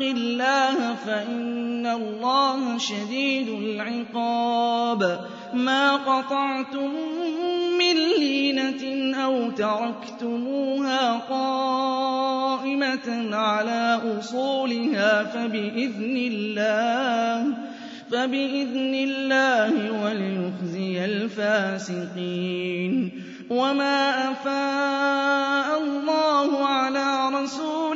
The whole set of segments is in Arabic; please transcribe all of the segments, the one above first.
الله فإن الله شديد العقاب. ما قطعتم من لينة أو تركتموها قائمة على أصولها فبإذن الله فبإذن الله وليخزي الفاسقين. وما أفاء الله على رسوله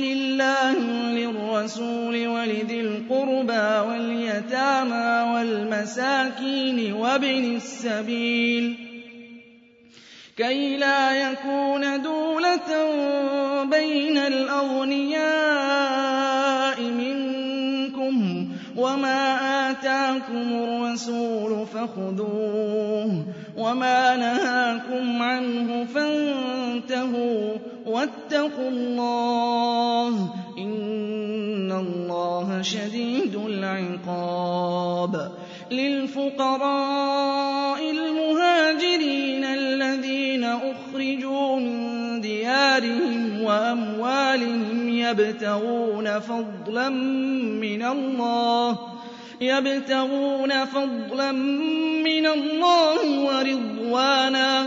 فلله وللرسول ولذي القربى واليتامى والمساكين وابن السبيل كي لا يكون دولة بين الأغنياء منكم وما آتاكم الرسول فخذوه وما نهاكم عنه فانتهوا واتقوا الله إن الله شديد العقاب للفقراء المهاجرين الذين أخرجوا من ديارهم وأموالهم يبتغون فضلا من الله يبتغون فضلا من الله ورضوانا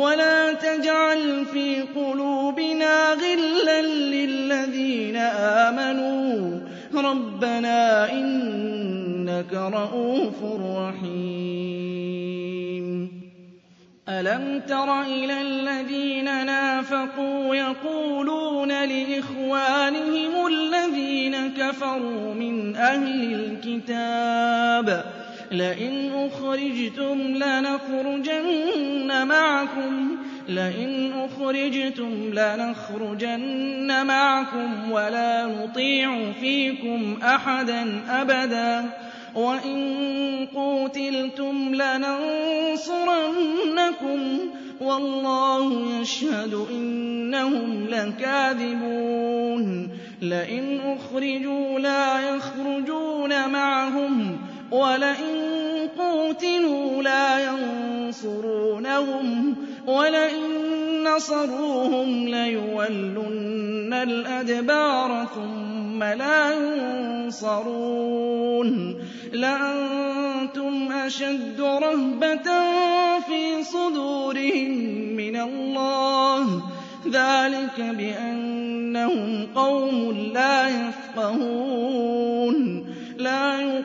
ولا تجعل في قلوبنا غلا للذين آمنوا. ربنا إنك رؤوف رحيم. ألم تر إلى الذين نافقوا يقولون لإخوانهم الذين كفروا من أهل الكتاب لئن أخرجتم لنخرجن معكم لئن أخرجتم لنخرجن معكم ولا نطيع فيكم أحدا أبدا. وإن قوتلتم لننصرنكم وَاللَّهُ يَشْهَدُ إِنَّهُمْ لَكَاذِبُونَ. لَئِنْ أُخْرِجُوا لَا يَخْرُجُونَ مَعَهُمْ وَلَئِن قُوتِلُوا لَا يَنصُرُونَهُمْ وَلَئِن نَّصَرُوهُمْ لَيُوَلُّنَّ الْأَدْبَارَ ثُمَّ لَا يُنصَرُونَ. لَأَنتُمْ أَشَدُّ رَهْبَةً فِي صُدُورِهِم مِّنَ اللَّهِ ۚ. ذَٰلِكَ بِأَنَّهُمْ قَوْمٌ لَّا يَفْقَهُونَ.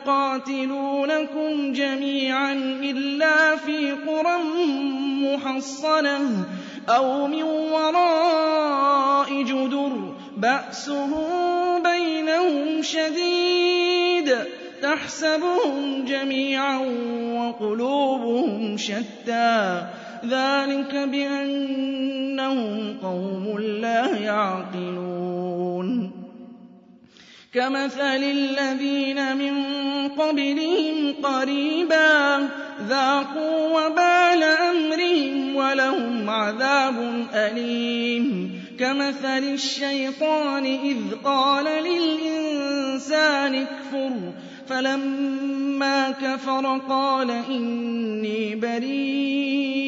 يُقَاتِلُونَكُمْ جَمِيعًا إِلَّا فِي قُرًى مُّحَصَّنَةٍ أَوْ مِن وَرَاءِ جُدُرٍ بَأْسُهُم بَيْنَهُمْ شَدِيدٌ تَحْسَبُهُمْ جَمِيعًا وَقُلُوبُهُمْ شَتَّىٰ ذَٰلِكَ بِأَنَّهُمْ قَوْمٌ لَّا يَعْقِلُونَ كَمَثَلِ الَّذِينَ مِن قَبْلِهِمْ قَرِيبًا ذَاقُوا وَبَالَ أَمْرِهِمْ وَلَهُمْ عَذَابٌ أَلِيمٌ. كَمَثَلِ الشَّيْطَانِ إِذْ قَالَ لِلْإِنسَانِ اكْفُرْ فَلَمَّا كَفَرَ قَالَ إِنِّي بَرِيءٌ.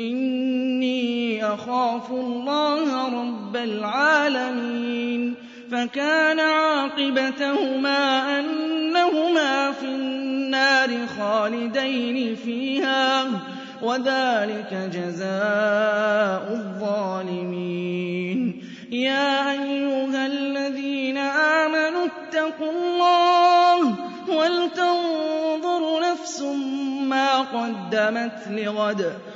إِنِّي أَخَافُ اللَّهَ رَبَّ الْعَالَمِينَ فَكَانَ عَاقِبَتَهُمَا أَنَّهُمَا فِي النَّارِ خَالِدَيْنِ فِيهَا ۚ وَذَٰلِكَ جَزَاءُ الظَّالِمِينَ يَا أَيُّهَا الَّذِينَ آمَنُوا اتَّقُوا اللَّهَ وَلْتَنظُرْ نَفْسٌ مَّا قَدَّمَتْ لِغَدٍ ۖ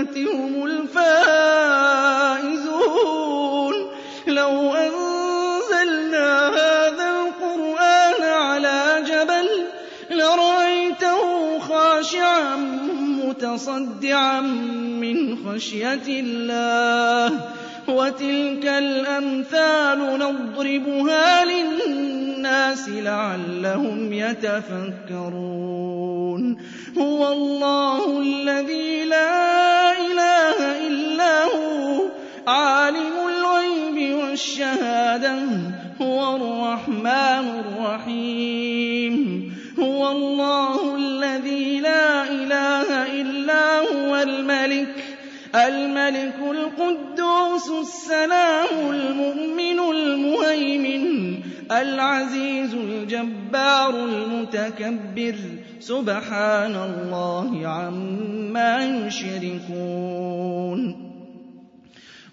هُمُ الْفَائِزُونَ. لَوْ أَنزَلْنَا هَٰذَا الْقُرْآنَ عَلَىٰ جَبَلٍ لَّرَأَيْتَهُ خَاشِعًا مُّتَصَدِّعًا مِّنْ خَشْيَةِ اللَّهِ ۚ. وَتِلْكَ الْأَمْثَالُ نَضْرِبُهَا لِلنَّاسِ لَعَلَّهُمْ يَتَفَكَّرُونَ. هُوَ اللَّهُ الَّذِي لَا عَالِمُ الْغَيْبِ وَالشَّهَادَةِ ۖ هُوَ الرَّحْمَٰنُ الرَّحِيمُ. هُوَ اللَّهُ الَّذِي لَا إِلَٰهَ إِلَّا هُوَ الْمَلِكُ الْمَلِكُ الْقُدُّوسُ السَّلَامُ الْمُؤْمِنُ الْمُهَيْمِنُ الْعَزِيزُ الْجَبَّارُ الْمُتَكَبِّرُ. سُبْحَانَ اللَّهِ عَمَّا يُشْرِكُونَ.